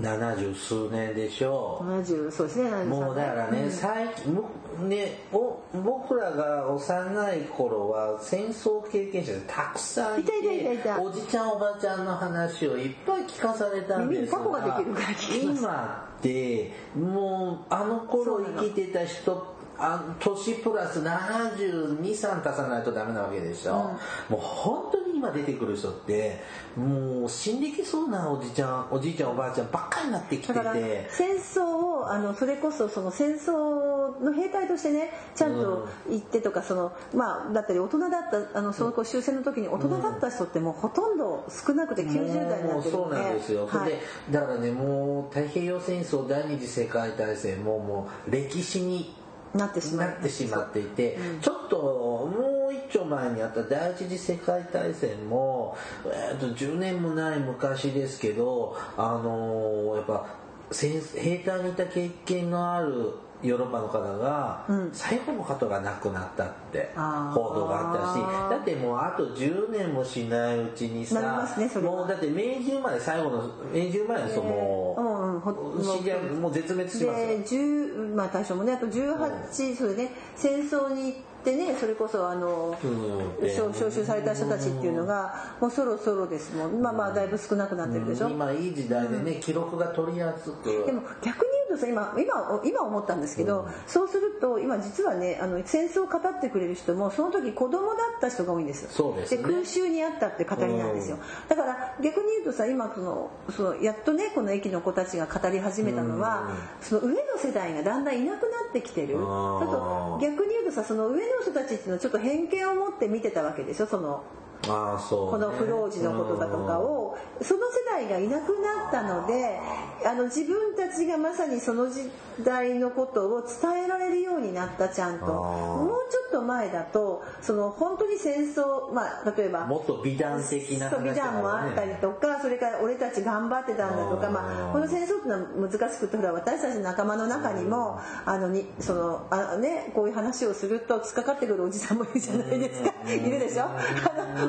70数年でしょう。70そうですね73もうだからね、最近もねお僕らが幼い頃は戦争経験者でたくさんいていたいたいたいた。おじちゃんおばちゃんの話をいっぱい聞かされたんですが耳にタコができるから聞きます。今ってもうあの頃生きてた人っあ年プラス723足さないとダメなわけでしょ、もう本当に今出てくる人ってもう死んできそうなおじちゃんおじいちゃんおばあちゃんばっかりになってきてて。戦争をあのそれこそその戦争の兵隊としてねちゃんと行ってとかそのまあだったり大人だったあのその終戦の時に大人だった人ってもうほとんど少なくて90代になもうそうってるんで。なんですよ、はい。でだからねもう太平洋戦争第二次世界大戦ももう歴史になってしまってしまっていて、ちょっともう一丁前にあった第一次世界大戦も、えー、と10年もない昔ですけどあのーやっぱ戦兵隊にいた経験のあるヨーロッパの方が、最後の方が亡くなったって報道があったしだってもうあと10年もしないうちにさねもうだって明治生まれ最後の明治生まれの人もうほう死んじゃうもう絶滅しますよ。で10まあ大将もねあと18それね戦争に行ってねそれこそあのうん招招集された人たちっていうのがもうそろそろですもん。まあまあだいぶ少なくなってるでしょ。今いい時代でね、記録が取りやすく。でも逆に言うとさ今今今思ったんですけど、そうすると今実はねあの戦争を語ってくれる人もその時子供だった人が多いんですよ。そうですね。空襲にあったって語りなんですよ、だから逆に言うとさ今そのそのやっとねこの駅の子たちが語り始めたのは、その上の世代がだんだんいなくなってきてる。ちょっと逆に言うとさその上の人たちっていうのはちょっと偏見を持って見てたわけでしょそのああそう、ね、この不老児のことだとかをその世代がいなくなったのであの自分たちがまさにその時代のことを伝えられるようになったちゃんと。もうちょっと前だとその本当に戦争まあ例えばもっと美談的な話そう美談もあったりとかそれから俺たち頑張ってたんだとか、まあ、この戦争っていうのは難しくてほら私たちの仲間の中にもあのにそのあ、ね、こういう話をすると突っかかってくるおじさんもいるじゃないですか。いるでしょ？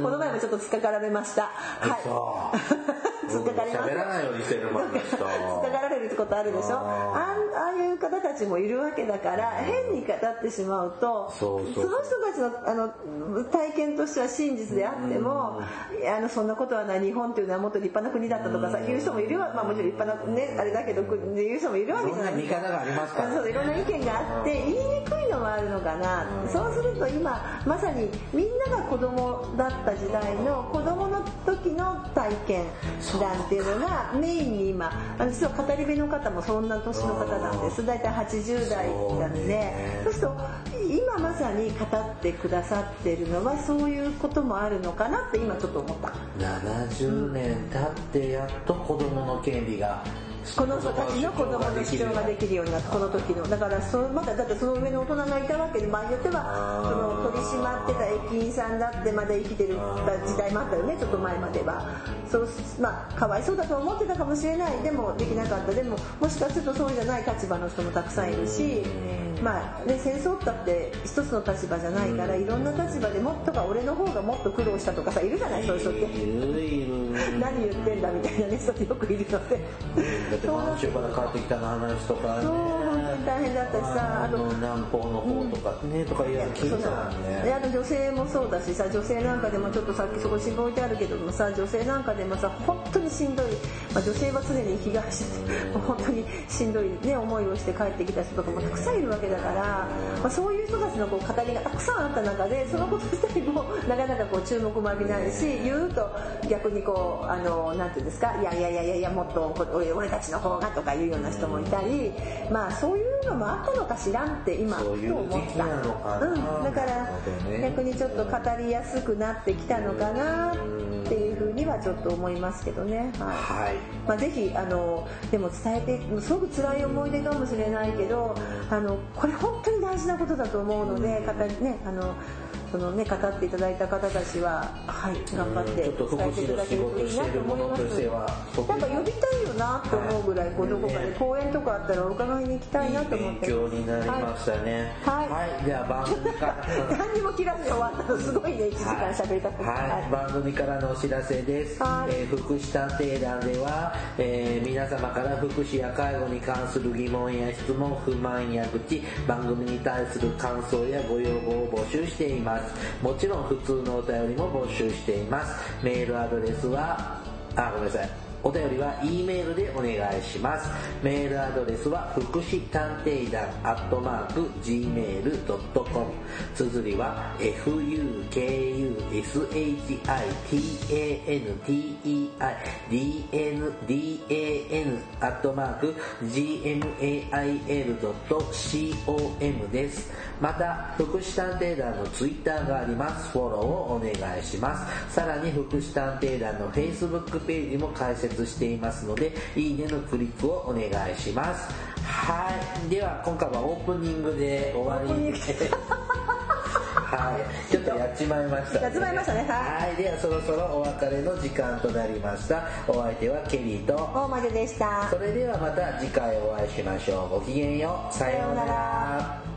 この前もちょっと突っかかられました。はい。<laughs> 突っかかります。喋らないようにしてるもんっ <laughs> かかられることあるでしょ？あんああいう方たちもいるわけだから変に語ってしまうとその人たちのあの体験としては真実であってもあのそんなことはない日本っていうのはもっと立派な国だったとかさ言う人もいるわ。まあもちろん立派なねあれだけど言う人もいるわけじゃない。いろんな見方がありますかいろんな意見があって言いにくいのもあるのかな。そうすると今まさにみんなが子供だった時代の子供の時の体験談っていうのがメインに今あの実は語り部の方もそんな年の方なんです。大体80代なんで。そうすると今まさに語ってくださってるのはそういうこともあるのかなって今ちょっと思った。70年経ってやっと子供の権利がこの子たちの子供の主張ができるようになったこの時のだからそまだだってその上の大人がいたわけで場合によってはその取り締まってた駅員さんだってまだ生きてる時代もあったよねちょっと前までは。そうまあかわいそうだと思ってたかもしれない。でもできなかった。でももしかするとそうじゃない立場の人もたくさんいるしまあね戦争ったって一つの立場じゃないからいろんな立場でもっとか俺の方がもっと苦労したとかさいるじゃないそういう人って。何言ってんだみたいなね人ってよくいるのでて満州から帰ってきたの話とかね。そう本当に大変だったしさあの南方の方とかね、とかいろいろ聞いてたもんねであと女性もそうだしさ女性なんかでもちょっとさっきそこ新聞置いてあるけどもさ女性なんかでもさ本当にしんどい、まあ、女性は常に被害者で本当にしんどい、ね、思いをして帰ってきた人とかもたくさんいるわけだから、まあ、そういう人たちのこう語りがたくさんあった中でそのこと自体もなかなかこう注目も浴びないし言うと逆にこうあのなんていうんですかいやいやいやいやもっと俺俺たちの方がとかいうような人もいたりまあそういうのもあったのかしらんって今と思った。うん、だから逆にちょっと語りやすくなってきたのかなっていうふうにはちょっと思いますけどね。はい、はい。まあ、ぜひあのでも伝えてすごく辛い思い出かもしれないけどあのこれ本当に大事なことだと思うので語りねあのそのね語っていただいた方たちははい頑張って伝えていただけると事いいなと思います。なんか呼びたいよなと思うぐらいこうどこかで講演とかあったらお伺いに行きたいなと思っていい勉強になりましたね。はい。では番組から。何にも切らずに終わったのすごいね1時間喋りたくてはい、番組からのお知らせです、はい。えー福祉探偵団では、えー皆様から福祉や介護に関する疑問や質問不満や愚痴番組に対する感想やご要望を募集していますます。もちろん普通のお便りも募集しています。メールアドレスはあごめんなさい。お便りは E メールでお願いします。メールアドレスは福祉探偵団アットマーク gmail.com 綴りは fukushitanteidan アットマーク gmail.com です。また、福祉探偵団のツイッターがあります。フォローをお願いします。さらに福祉探偵団の Facebook ページも開設していますので、いいねのクリックをお願いします。はい。では、今回はオープニングで終わりに。はい。ちょっとやっちまいました、やっちまいましたねはいはい。では、そろそろお別れの時間となりました。お相手はケリーと、大魔女でしたそれではまた次回お会いしましょう。ごきげんよう。さようなら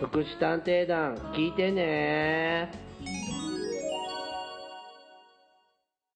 福祉探偵団聞いてね。